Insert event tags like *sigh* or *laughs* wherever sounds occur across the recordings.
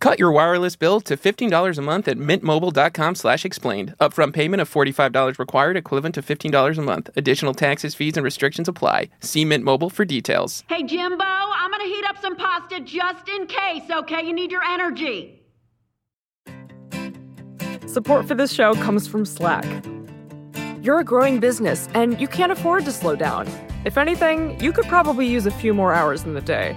Cut your wireless bill to $15 a month at mintmobile.com slash explained. Upfront payment of $45 required, equivalent to $15 a month. Additional taxes, fees, and restrictions apply. See Mint Mobile for details. Hey, Jimbo, I'm gonna heat up some pasta just in case, okay? You need your energy. Support for this show comes from Slack. You're a growing business and you can't afford to slow down. If anything, you could probably use a few more hours in the day.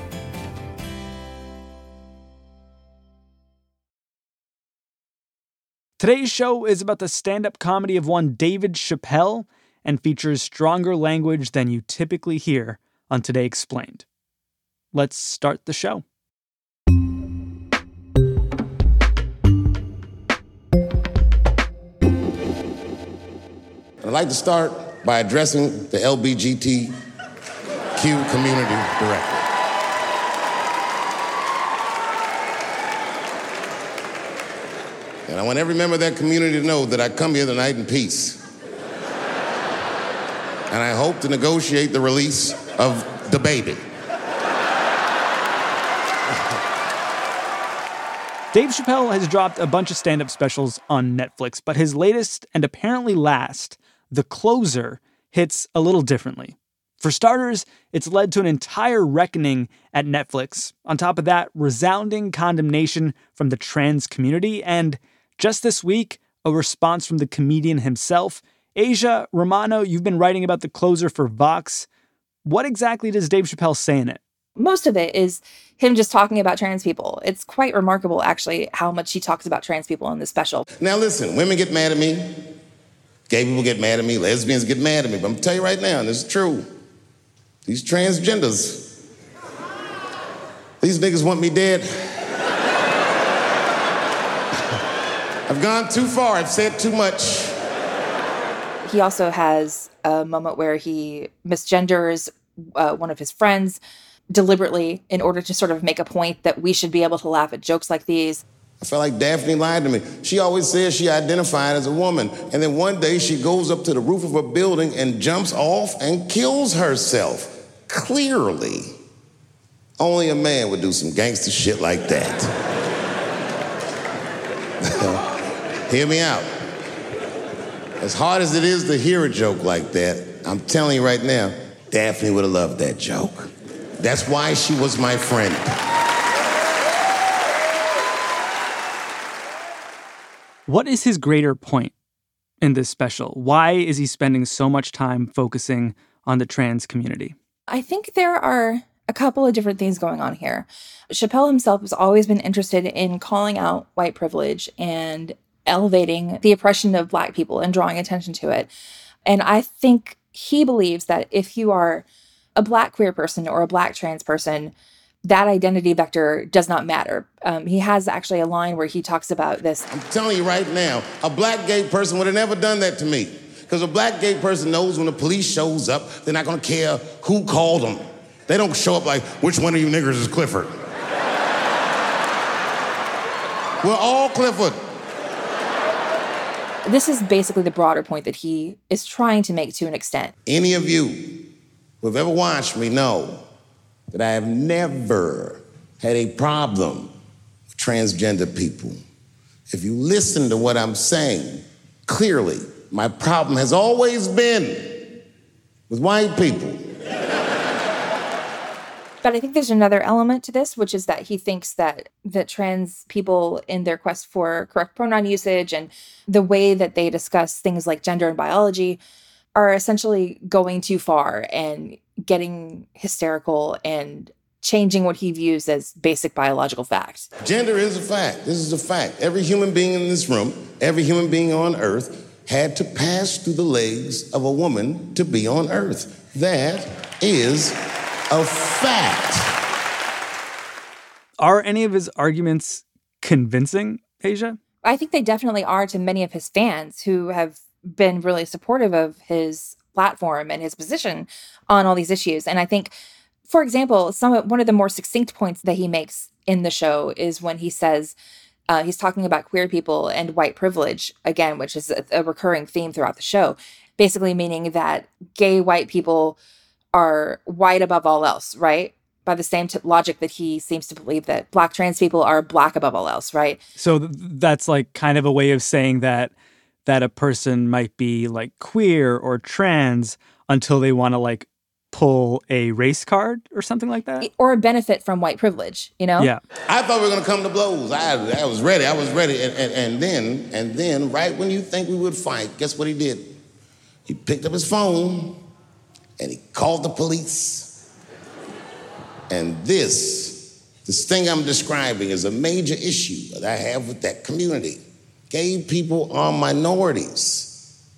Today's show is about the stand up comedy of one David Chappelle and features stronger language than you typically hear on Today Explained. Let's start the show. I'd like to start by addressing the LBGTQ community directly. And I want every member of that community to know that I come here tonight in peace. And I hope to negotiate the release of the baby. Dave Chappelle has dropped a bunch of stand up specials on Netflix, but his latest and apparently last, The Closer, hits a little differently. For starters, it's led to an entire reckoning at Netflix. On top of that, resounding condemnation from the trans community, and just this week, a response from the comedian himself. Aja Romano, you've been writing about The Closer for Vox. What exactly does Dave Chappelle say in it? most of it is him just talking about trans people. It's quite remarkable, actually, how much he talks about trans people in this special. Now, listen, women get mad at me, gay people get mad at me, lesbians get mad at me, but I'm gonna tell you right now, and this is true. These transgenders, these niggas want me dead. I've gone too far, I've said too much. He also has a moment where he misgenders uh, one of his friends deliberately in order to sort of make a point that we should be able to laugh at jokes like these. I felt like Daphne lied to me. She always says she identified as a woman, and then one day she goes up to the roof of a building and jumps off and kills herself. Clearly, only a man would do some gangster shit like that. *laughs* hear me out. As hard as it is to hear a joke like that, I'm telling you right now, Daphne would have loved that joke. That's why she was my friend. What is his greater point in this special? Why is he spending so much time focusing on the trans community? I think there are a couple of different things going on here. Chappelle himself has always been interested in calling out white privilege and elevating the oppression of Black people and drawing attention to it. And I think he believes that if you are a Black queer person or a Black trans person, that identity vector does not matter. Um, he has actually a line where he talks about this. I'm telling you right now, a black gay person would have never done that to me. Because a black gay person knows when the police shows up, they're not gonna care who called them. They don't show up like, which one of you niggers is Clifford? *laughs* We're all Clifford. This is basically the broader point that he is trying to make to an extent. Any of you who have ever watched me know that I have never had a problem with transgender people. If you listen to what I'm saying, clearly, my problem has always been with white people. But I think there's another element to this, which is that he thinks that that trans people in their quest for correct pronoun usage and the way that they discuss things like gender and biology are essentially going too far and getting hysterical and changing what he views as basic biological facts. Gender is a fact. This is a fact. Every human being in this room, every human being on earth had to pass through the legs of a woman to be on earth. That is a fact. Are any of his arguments convincing, Aja? I think they definitely are to many of his fans who have been really supportive of his platform and his position on all these issues. And I think, for example, some of, one of the more succinct points that he makes in the show is when he says uh, he's talking about queer people and white privilege again, which is a, a recurring theme throughout the show. Basically, meaning that gay white people are white above all else, right? By the same t- logic that he seems to believe that black trans people are black above all else, right? So th- that's like kind of a way of saying that that a person might be like queer or trans until they want to like pull a race card or something like that? Or a benefit from white privilege you know? Yeah. I thought we were going to come to blows. I, I was ready i was ready. And, and, and then and then right when you think we would fight guess what he did? He picked up his phone and he called the police and this this thing i'm describing is a major issue that i have with that community gay people are minorities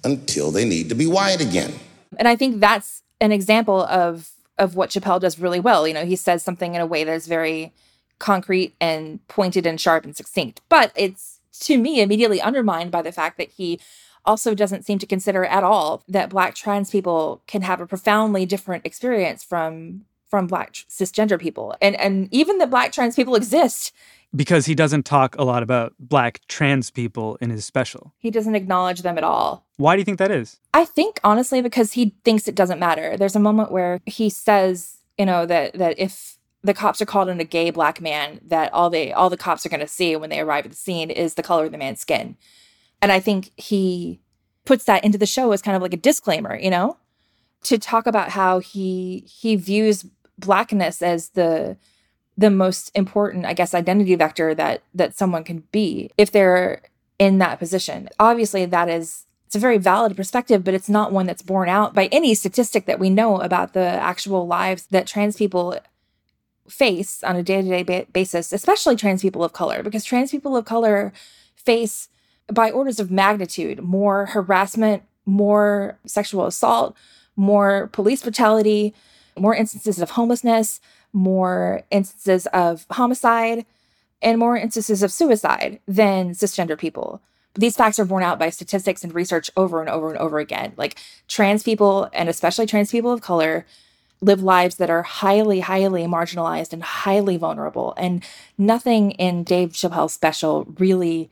until they need to be white again. And I think that's an example of of what Chappelle does really well. You know, he says something in a way that's very concrete and pointed and sharp and succinct. But it's to me immediately undermined by the fact that he also doesn't seem to consider at all that black trans people can have a profoundly different experience from from black cisgender people. And and even that black trans people exist because he doesn't talk a lot about black trans people in his special. He doesn't acknowledge them at all. Why do you think that is? I think honestly because he thinks it doesn't matter. There's a moment where he says, you know, that that if the cops are called on a gay black man, that all they all the cops are going to see when they arrive at the scene is the color of the man's skin. And I think he puts that into the show as kind of like a disclaimer, you know, to talk about how he he views blackness as the the most important i guess identity vector that that someone can be if they're in that position. Obviously that is it's a very valid perspective but it's not one that's borne out by any statistic that we know about the actual lives that trans people face on a day-to-day ba- basis especially trans people of color because trans people of color face by orders of magnitude more harassment more sexual assault more police brutality more instances of homelessness more instances of homicide and more instances of suicide than cisgender people. These facts are borne out by statistics and research over and over and over again. Like trans people, and especially trans people of color, live lives that are highly, highly marginalized and highly vulnerable. And nothing in Dave Chappelle's special really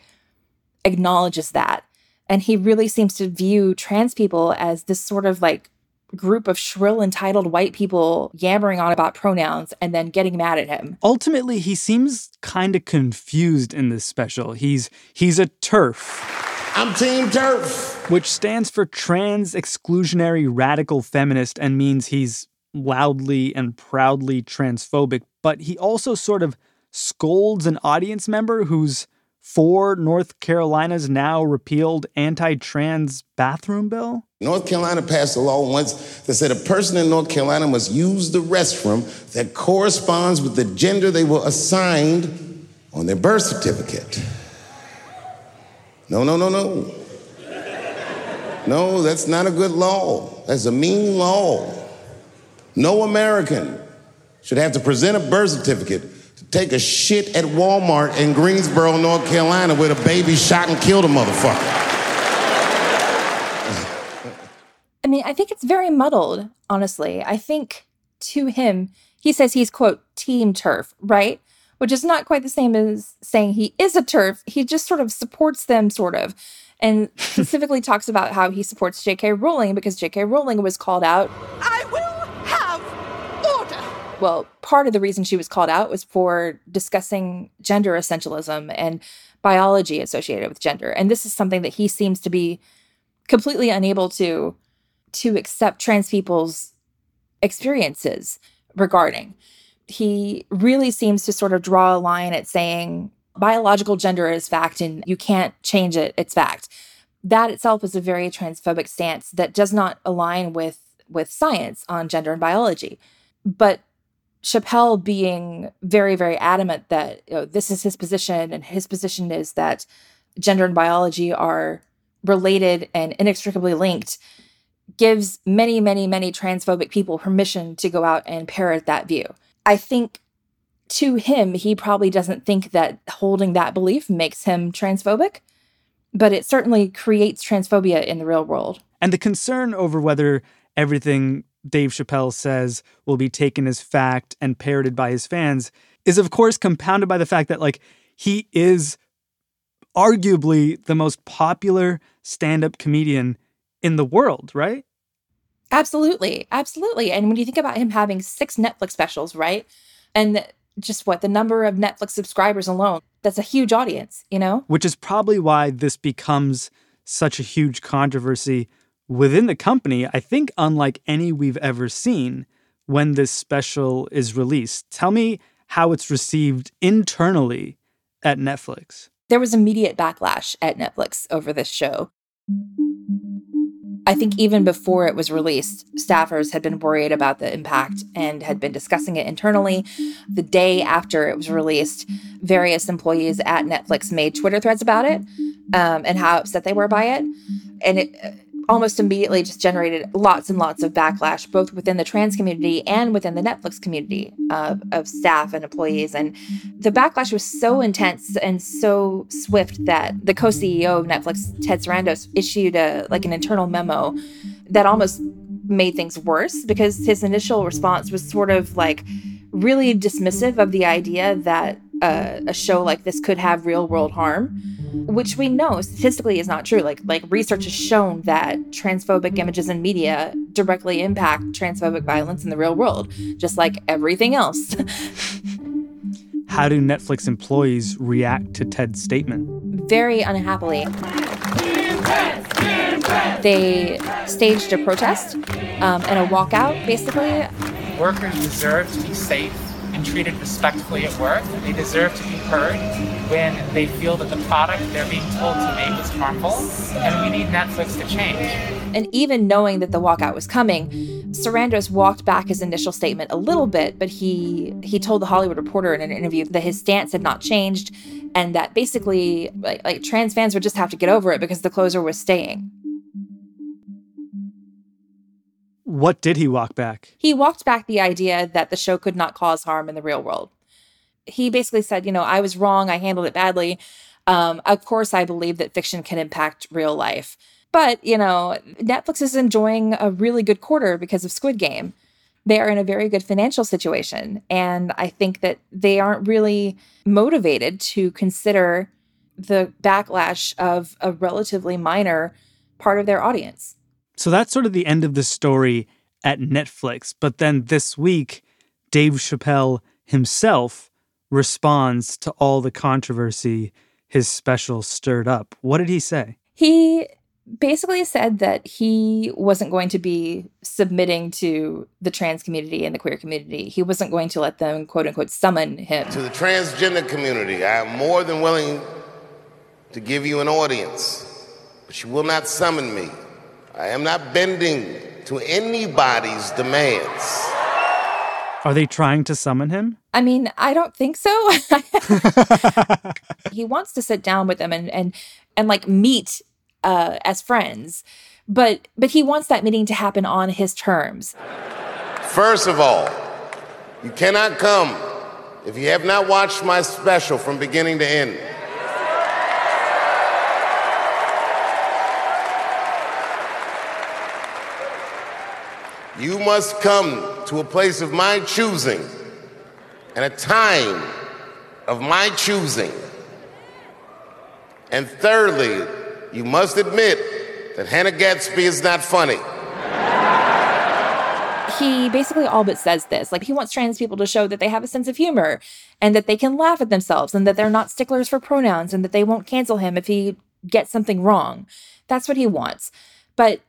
acknowledges that. And he really seems to view trans people as this sort of like group of shrill, entitled white people yammering on about pronouns and then getting mad at him. Ultimately, he seems kind of confused in this special. He's he's a TERF. I'm Team TERF, Which stands for Trans Exclusionary Radical Feminist and means he's loudly and proudly transphobic, but he also sort of scolds an audience member who's for North Carolina's now repealed anti trans bathroom bill? North Carolina passed a law once that said a person in North Carolina must use the restroom that corresponds with the gender they were assigned on their birth certificate. No, no, no, no. No, that's not a good law. That's a mean law. No American should have to present a birth certificate take a shit at Walmart in Greensboro, North Carolina, where the baby shot and killed a motherfucker. I mean, I think it's very muddled, honestly. I think to him, he says he's, quote, team TERF, right? Which is not quite the same as saying he is a TERF. He just sort of supports them, sort of. And specifically talks about how he supports J.K. Rowling because J.K. Rowling was called out. I will have well, part of the reason she was called out was for discussing gender essentialism and biology associated with gender. And this is something that he seems to be completely unable to to accept trans people's experiences regarding. He really seems to sort of draw a line at saying biological gender is fact and you can't change it, it's fact. That itself is a very transphobic stance that does not align with with science on gender and biology. But Chappelle being very, very adamant that you know, this is his position, and his position is that gender and biology are related and inextricably linked, gives many, many, many transphobic people permission to go out and parrot that view. I think to him, he probably doesn't think that holding that belief makes him transphobic, but it certainly creates transphobia in the real world. And the concern over whether everything Dave Chappelle says will be taken as fact and parroted by his fans is, of course, compounded by the fact that, like, he is arguably the most popular stand up comedian in the world, right? Absolutely. Absolutely. And when you think about him having six Netflix specials, right? And just what the number of Netflix subscribers alone, that's a huge audience, you know? Which is probably why this becomes such a huge controversy within the company, I think unlike any we've ever seen when this special is released. Tell me how it's received internally at Netflix. There was immediate backlash at Netflix over this show. I think even before it was released, staffers had been worried about the impact and had been discussing it internally. The day after it was released, various employees at Netflix made Twitter threads about it um, and how upset they were by it. And it almost immediately just generated lots and lots of backlash, both within the trans community and within the Netflix community of, of staff and employees. And the backlash was so intense and so swift that the co-CEO of Netflix, Ted Sarandos, issued a like an internal memo that almost made things worse because his initial response was sort of like really dismissive of the idea that uh, a show like this could have real world harm which we know statistically is not true. Like like research has shown that transphobic images in media directly impact transphobic violence in the real world, just like everything else. *laughs* How do Netflix employees react to Ted's statement? Very unhappily. They staged a protest um, and a walkout, basically. Workers deserve to be safe and treated respectfully at work. They deserve to be heard when they feel that the product they're being told to make is harmful. And we need Netflix to change. And even knowing that the walkout was coming, Sarandos walked back his initial statement a little bit, but he he told the Hollywood Reporter in an interview that his stance had not changed, and that basically like, like trans fans would just have to get over it because the closer was staying. What did he walk back? He walked back the idea that the show could not cause harm in the real world. He basically said, you know, I was wrong. I handled it badly. Um, of course, I believe that fiction can impact real life. But, you know, Netflix is enjoying a really good quarter because of Squid Game. They are in a very good financial situation. And I think that they aren't really motivated to consider the backlash of a relatively minor part of their audience. So that's sort of the end of the story at Netflix. But then this week, Dave Chappelle himself responds to all the controversy his special stirred up. What did he say? He basically said that he wasn't going to be submitting to the trans community and the queer community. He wasn't going to let them, quote unquote, summon him. To the transgender community, I am more than willing to give you an audience, but you will not summon me. I am not bending to anybody's demands. Are they trying to summon him? I mean, I don't think so. *laughs* he wants to sit down with them and and and like meet uh, as friends, but but he wants that meeting to happen on his terms. First of all, you cannot come if you have not watched my special from beginning to end. You must come to a place of my choosing and a time of my choosing. And thirdly, you must admit that Hannah Gadsby is not funny. He basically all but says this. Like, he wants trans people to show that they have a sense of humor and that they can laugh at themselves and that they're not sticklers for pronouns and that they won't cancel him if he gets something wrong. That's what he wants. But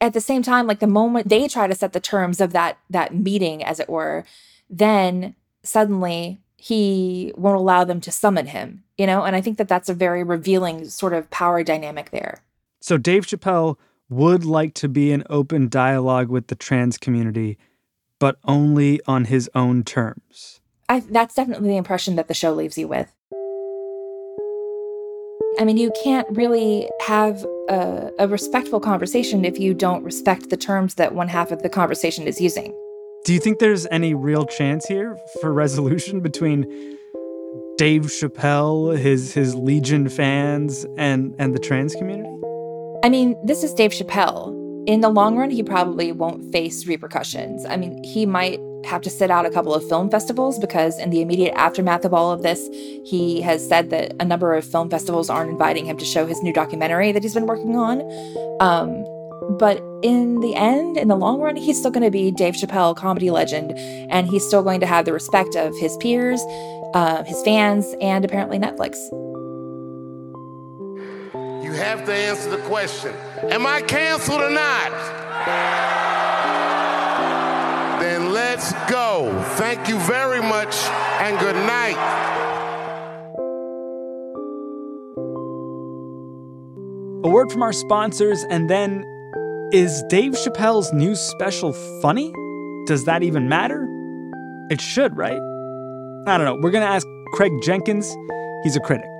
at the same time, like the moment they try to set the terms of that that meeting, as it were, then suddenly he won't allow them to summon him. You know, and I think that that's a very revealing sort of power dynamic there. So Dave Chappelle would like to be in open dialogue with the trans community, but only on his own terms. I, that's definitely the impression that the show leaves you with. I mean, you can't really have a, a, respectful conversation if you don't respect the terms that one half of the conversation is using. Do you think there's any real chance here for resolution between Dave Chappelle, his his Legion fans, and and the trans community? I mean, this is Dave Chappelle. In the long run, he probably won't face repercussions. I mean, he might have to sit out a couple of film festivals because in the immediate aftermath of all of this, he has said that a number of film festivals aren't inviting him to show his new documentary that he's been working on. Um, but in the end, in the long run, he's still going to be Dave Chappelle, comedy legend, and he's still going to have the respect of his peers, uh, his fans, and apparently Netflix. You have to answer the question Am I canceled or not? Let's go. Thank you very much and good night. A word from our sponsors, and then is Dave Chappelle's new special funny? Does that even matter? It should, right? I don't know. We're going to ask Craig Jenkins. He's a critic.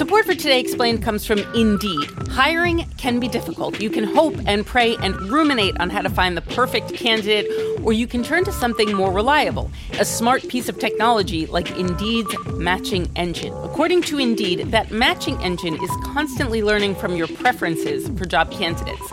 Support for Today Explained comes from Indeed. Hiring can be difficult. You can hope and pray and ruminate on how to find the perfect candidate, or you can turn to something more reliable a smart piece of technology like Indeed's matching engine. According to Indeed, that matching engine is constantly learning from your preferences for job candidates,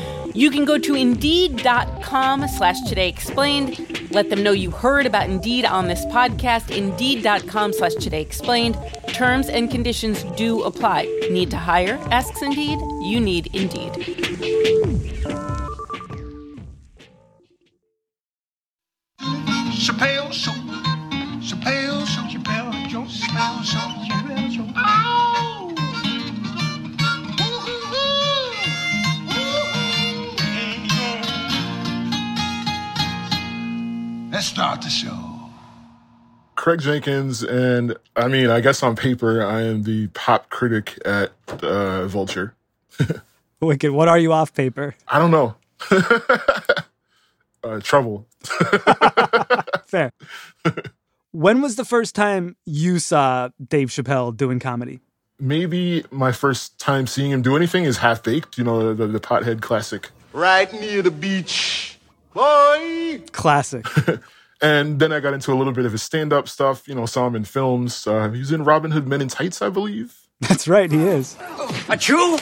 You can go to Indeed.com slash Today Explained. Let them know you heard about Indeed on this podcast. Indeed.com slash Today Explained. Terms and conditions do apply. Need to hire? Asks Indeed. You need Indeed. Start the show. Craig Jenkins, and I mean, I guess on paper, I am the pop critic at uh, Vulture. *laughs* Wicked. What are you off paper? I don't know. *laughs* uh, trouble. *laughs* Fair. when was the first time you saw Dave Chappelle doing comedy? Maybe my first time seeing him do anything is Half Baked, you know, the, the pothead classic. Right near the beach. Boy! Classic. And then I got into a little bit of his stand up stuff, you know, saw him in films. Uh, he was in Robin Hood Men in Tights, I believe. *laughs* That's right, he is. A chew?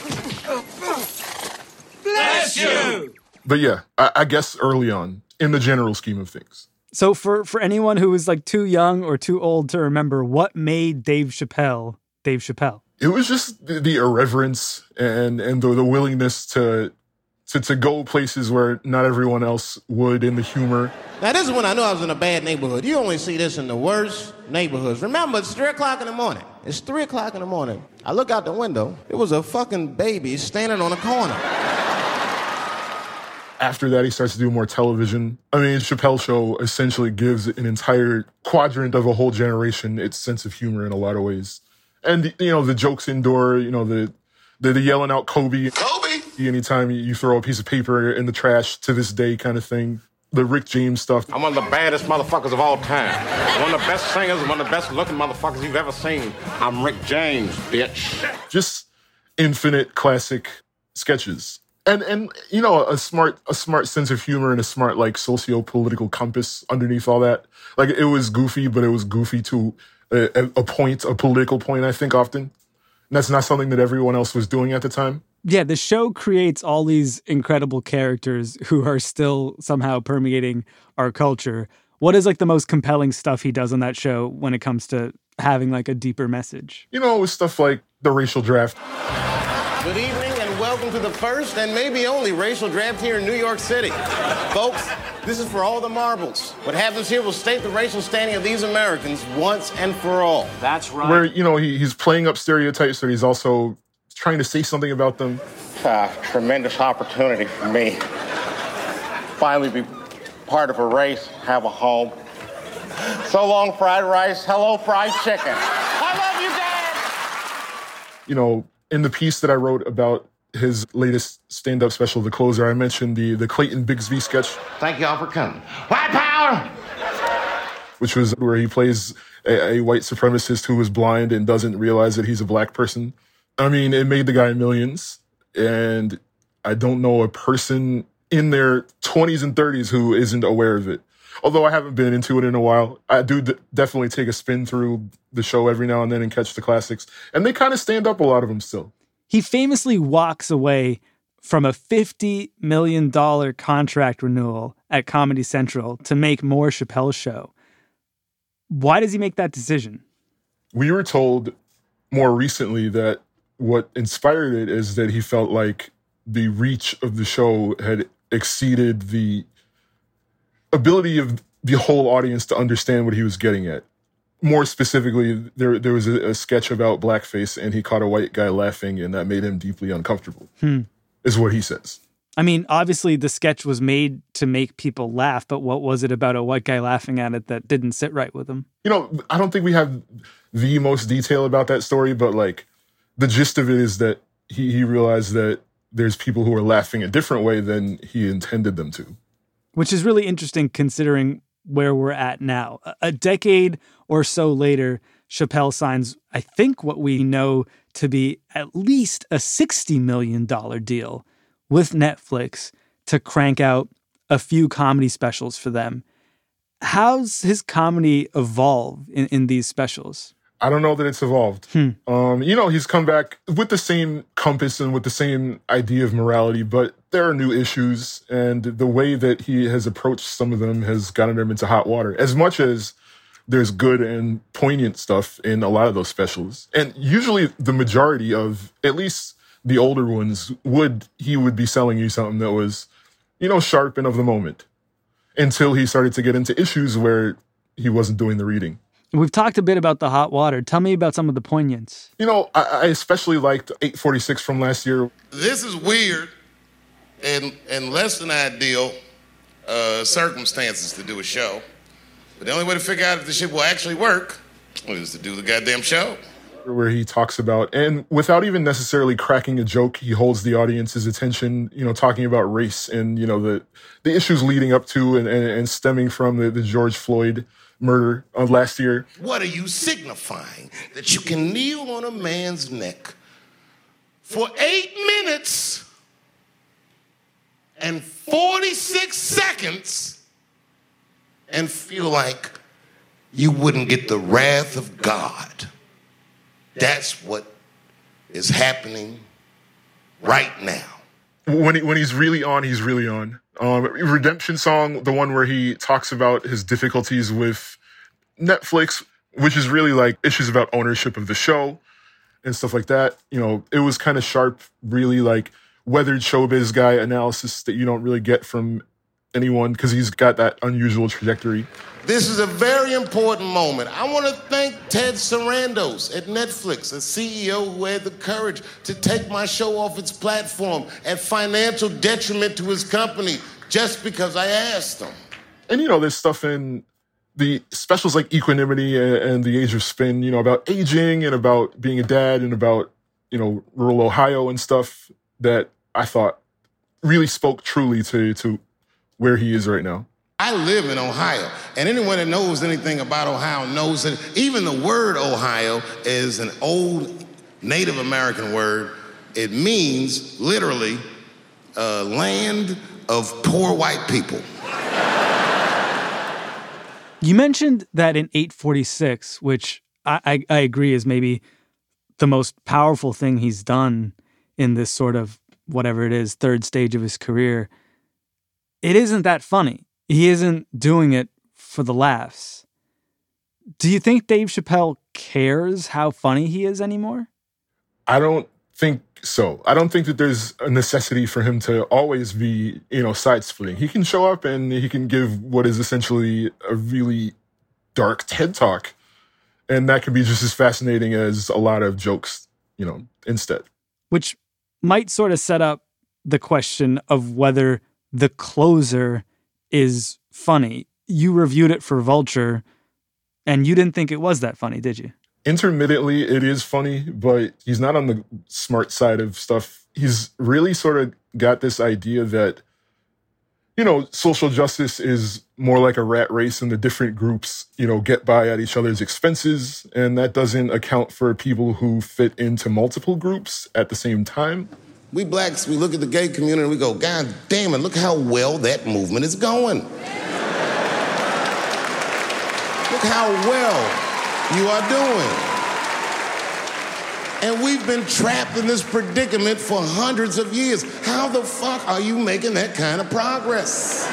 Bless you! But yeah, I, I guess early on, in the general scheme of things. So for for anyone who is like too young or too old to remember, what made Dave Chappelle Dave Chappelle? It was just the, the irreverence and and the, the willingness to, to to go places where not everyone else would in the humor. Now, this is when I knew I was in a bad neighborhood. You only see this in the worst neighborhoods. Remember, it's 3 o'clock in the morning. It's 3 o'clock in the morning. I look out the window. It was a fucking baby standing on a corner. After that, he starts to do more television. I mean, Chappelle Show essentially gives an entire quadrant of a whole generation its sense of humor in a lot of ways. And, you know, the jokes indoor, you know, the, the, the yelling out Kobe. Kobe! Anytime you throw a piece of paper in the trash to this day kind of thing. The Rick James stuff. I'm one of the baddest motherfuckers of all time. One of the best singers, one of the best looking motherfuckers you've ever seen. I'm Rick James, bitch. Just infinite classic sketches. And and you know, a smart a smart sense of humor and a smart like socio-political compass underneath all that. Like it was goofy, but it was goofy to a, a point, a political point, I think often. And that's not something that everyone else was doing at the time. Yeah, the show creates all these incredible characters who are still somehow permeating our culture. What is like the most compelling stuff he does on that show when it comes to having like a deeper message? You know, with stuff like the racial draft. Good evening and welcome to the first and maybe only racial draft here in New York City. Folks, this is for all the marbles. What happens here will state the racial standing of these Americans once and for all. That's right. Where, you know, he, he's playing up stereotypes, but he's also trying to say something about them. Uh, tremendous opportunity for me. Finally be part of a race, have a home. So long, fried rice. Hello, fried chicken. I love you, Dad. You know, in the piece that I wrote about his latest stand-up special, The Closer, I mentioned the the Clayton Bigsby sketch. Thank y'all for coming. White power! Which was where he plays a, a white supremacist who was blind and doesn't realize that he's a black person. I mean, it made the guy millions, and I don't know a person in their 20s and 30s who isn't aware of it. Although I haven't been into it in a while, I do d- definitely take a spin through the show every now and then and catch the classics, and they kind of stand up a lot of them still. He famously walks away from a $50 million contract renewal at Comedy Central to make more Chappelle Show. Why does he make that decision? We were told more recently that what inspired it is that he felt like the reach of the show had exceeded the ability of the whole audience to understand what he was getting at. More specifically, there there was a, a sketch about blackface, and he caught a white guy laughing, and that made him deeply uncomfortable. Hmm. Is what he says. I mean, obviously the sketch was made to make people laugh, but what was it about a white guy laughing at it that didn't sit right with him? You know, I don't think we have the most detail about that story, but like the gist of it is that he, he realized that there's people who are laughing a different way than he intended them to. Which is really interesting considering where we're at now. A- decade or so later, Chappelle signs, I think, what we know to be at least a $60 million deal with Netflix to crank out a few comedy specials for them. How's his comedy evolve in, in these specials? I don't know that it's evolved. Hmm. Um, you know, he's come back with the same compass and with the same idea of morality, but there are new issues, and the way that he has approached some of them has gotten him into hot water. As much as there's good and poignant stuff in a lot of those specials, and usually the majority of at least the older ones would he would be selling you something that was, you know, sharp and of the moment, until he started to get into issues where he wasn't doing the reading. We've talked a bit about the hot water. Tell me about some of the poignance. You know, I, I especially liked 846 from last year. This is weird and, and less than ideal uh, circumstances to do a show. But the only way to figure out if the shit will actually work is to do the goddamn show. where he talks about, and without even necessarily cracking a joke, he holds the audience's attention, you know, talking about race and, you know, the, the issues leading up to and, and, and stemming from the, the George Floyd murder of last year. What are you signifying? That you can kneel on a man's neck for eight minutes and 46 seconds and feel like you wouldn't get the wrath of God. That's what is happening right now. When, he, when he's really on, he's really on. Um, Redemption song, the one where he talks about his difficulties with Netflix, which is really like issues about ownership of the show and stuff like that. You know, it was kind of sharp, really like weathered showbiz guy analysis that you don't really get from anyone because he's got that unusual trajectory. This is a very important moment. I want to thank Ted Sarandos at Netflix, a CEO who had the courage to take my show off its platform at financial detriment to his company just because I asked him. And you know, there's stuff in the specials like Equanimity and The Age of Spin, you know, about aging and about being a dad and about, you know, rural Ohio and stuff that I thought really spoke truly to to where he is right now. I live in Ohio, and anyone that knows anything about Ohio knows that even the word Ohio is an old Native American word. It means literally uh, land of poor white people. You mentioned that in 846, which I, I, I agree is maybe the most powerful thing he's done in this sort of whatever it is, third stage of his career. It isn't that funny. He isn't doing it for the laughs. Do you think Dave Chappelle cares how funny he is anymore? I don't think so. I don't think that there's a necessity for him to always be, you know, side splitting. He can show up and he can give what is essentially a really dark TED talk. And that can be just as fascinating as a lot of jokes, you know, instead. Which might sort of set up the question of whether the closer is funny. You reviewed it for Vulture and you didn't think it was that funny, did you? intermittently it is funny, but he's not on the smart side of stuff. He's really sort of got this idea that, you know, social justice is more like a rat race and the different groups, you know, get by at each other's expenses. And that doesn't account for people who fit into multiple groups at the same time. We blacks, we look at the gay community and we go, God damn it, look how well that movement is going. look how well you are doing. And we've been trapped in this predicament for hundreds of years. How the fuck are you making that kind of progress?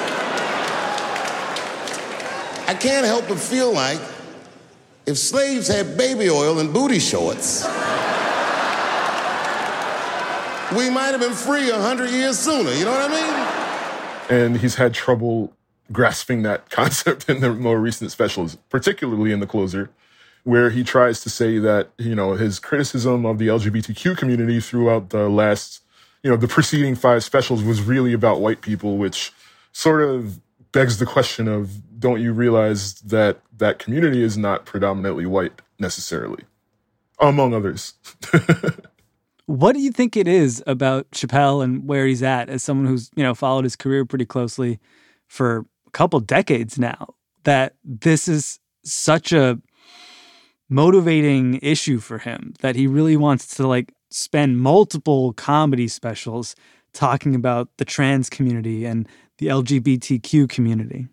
I can't help but feel like if slaves had baby oil and booty shorts, we might have been free a hundred years sooner. You know what I mean? And he's had trouble grasping that *laughs* concept in the more recent specials, particularly in the closer where he tries to say that, you know, his criticism of the LGBTQ community throughout the last, you know, the preceding five specials was really about white people, which sort of begs the question of don't you realize that that community is not predominantly white necessarily, among others. *laughs* what do you think it is about Chappelle and where he's at as someone who's, you know, followed his career pretty closely for a couple decades now that this is such a motivating issue for him that he really wants to like spend multiple comedy specials talking about the trans community and the LGBTQ community.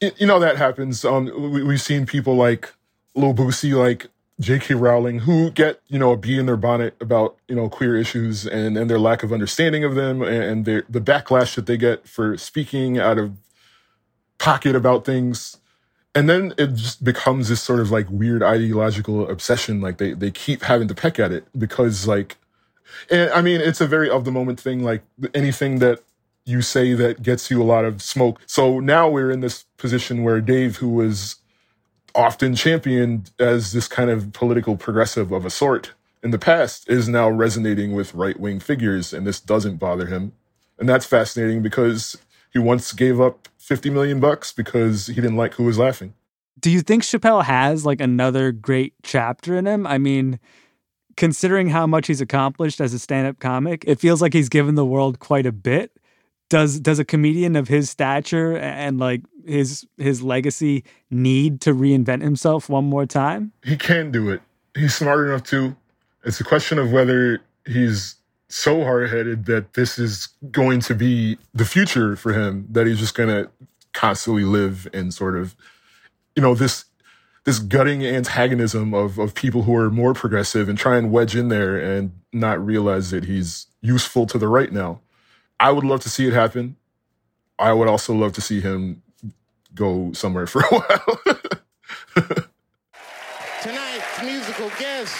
You know that happens. Um, we've seen people like Lil Boosie, like J.K. Rowling, who get you know a bee in their bonnet about you know queer issues and and their lack of understanding of them and their the backlash that they get for speaking out of pocket about things. And then it just becomes this sort of like weird ideological obsession. Like they they keep having to peck at it because like and i mean it's a very of the moment thing. Like anything that you say that gets you a lot of smoke. So now we're in this position where dave who was often championed as this kind of political progressive of a sort in the past is now resonating with right-wing figures and this doesn't bother him and that's fascinating because he once gave up 50 million bucks because he didn't like who was laughing. Do you think Chappelle has like another great chapter in him? I mean, considering how much he's accomplished as a stand-up comic, it feels like he's given the world quite a bit. Does does a comedian of his stature and like his his legacy need to reinvent himself one more time? He can do it. He's smart enough to. It's a question of whether he's so hard-headed that this is going to be the future for him that he's just going to constantly live in sort of you know this this gutting antagonism of of people who are more progressive and try and wedge in there and not realize that he's useful to the right now. I would love to see it happen. I would also love to see him go somewhere for a *laughs* while. Tonight's musical guest,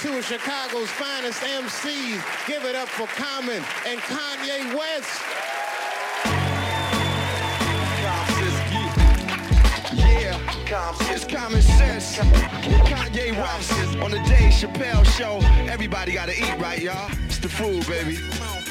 two of Chicago's finest MCs. Give it up for Common and Kanye West. Yeah, it's common sense. Kanye West on the Dave Chappelle show. Everybody gotta eat, right, y'all? It's the food, baby.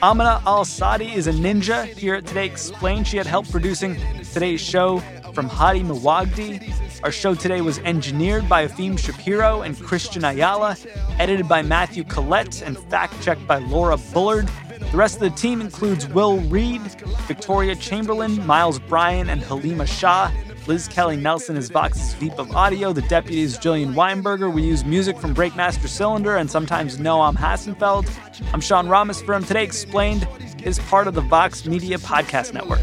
Amina Al Sadi is a ninja. Here at Today Explained, she had help producing today's show from Hady Mawajdeh. Our show today was engineered by Efim Shapiro and Cristian Ayala, edited by Matthew Collette, and fact checked by Laura Bullard. The rest of the team includes Will Reed, Victoria Chamberlin, Miles Bryan, and Halima Shah. Liz Kelly Nelson is Vox's VP of Audio. The deputy is Jillian Weinberger. We use music from Breakmaster Cylinder and sometimes Noam Hassenfeld. I'm Sean Rameswaram Today Explained is part of the Vox Media Podcast Network.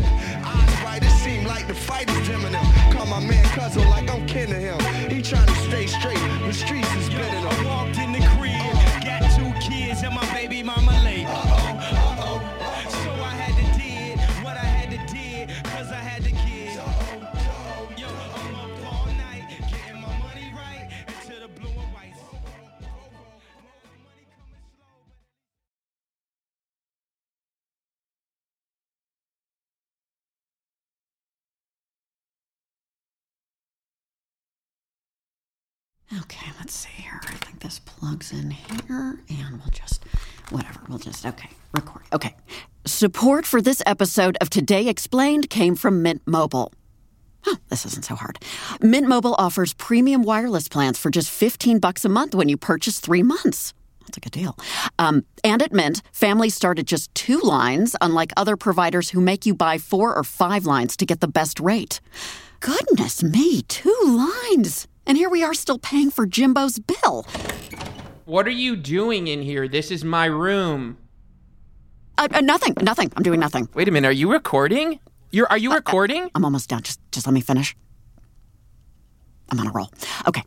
Okay, let's see here. I think this plugs in here, and we'll just, whatever, we'll just, okay, record. Okay. Support for this episode of Today Explained came from Mint Mobile. Huh, this isn't so hard. Mint Mobile offers premium wireless plans for just 15 bucks a month when you purchase three months. That's a good deal. Um, and at Mint, families start at just two lines, unlike other providers who make you buy four or five lines to get the best rate. Goodness me, two lines! And here we are still paying for Jimbo's bill. What are you doing in here? This is my room. Uh, uh, nothing, nothing. I'm doing nothing. Wait a minute. Are you recording? You're are you recording? I'm almost done. Just just let me finish. I'm on a roll. Okay.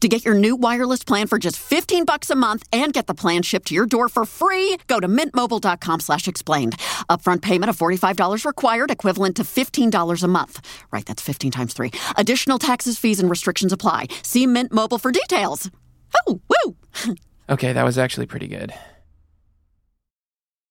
To get your new wireless plan for just 15 bucks a month and get the plan shipped to your door for free, go to mintmobile.com slash explained. Upfront payment of $45 required, equivalent to $15 a month. Right, that's 15 times 3. Additional taxes, fees, and restrictions apply. See Mint Mobile for details. Oh, woo! *laughs* Okay, that was actually pretty good.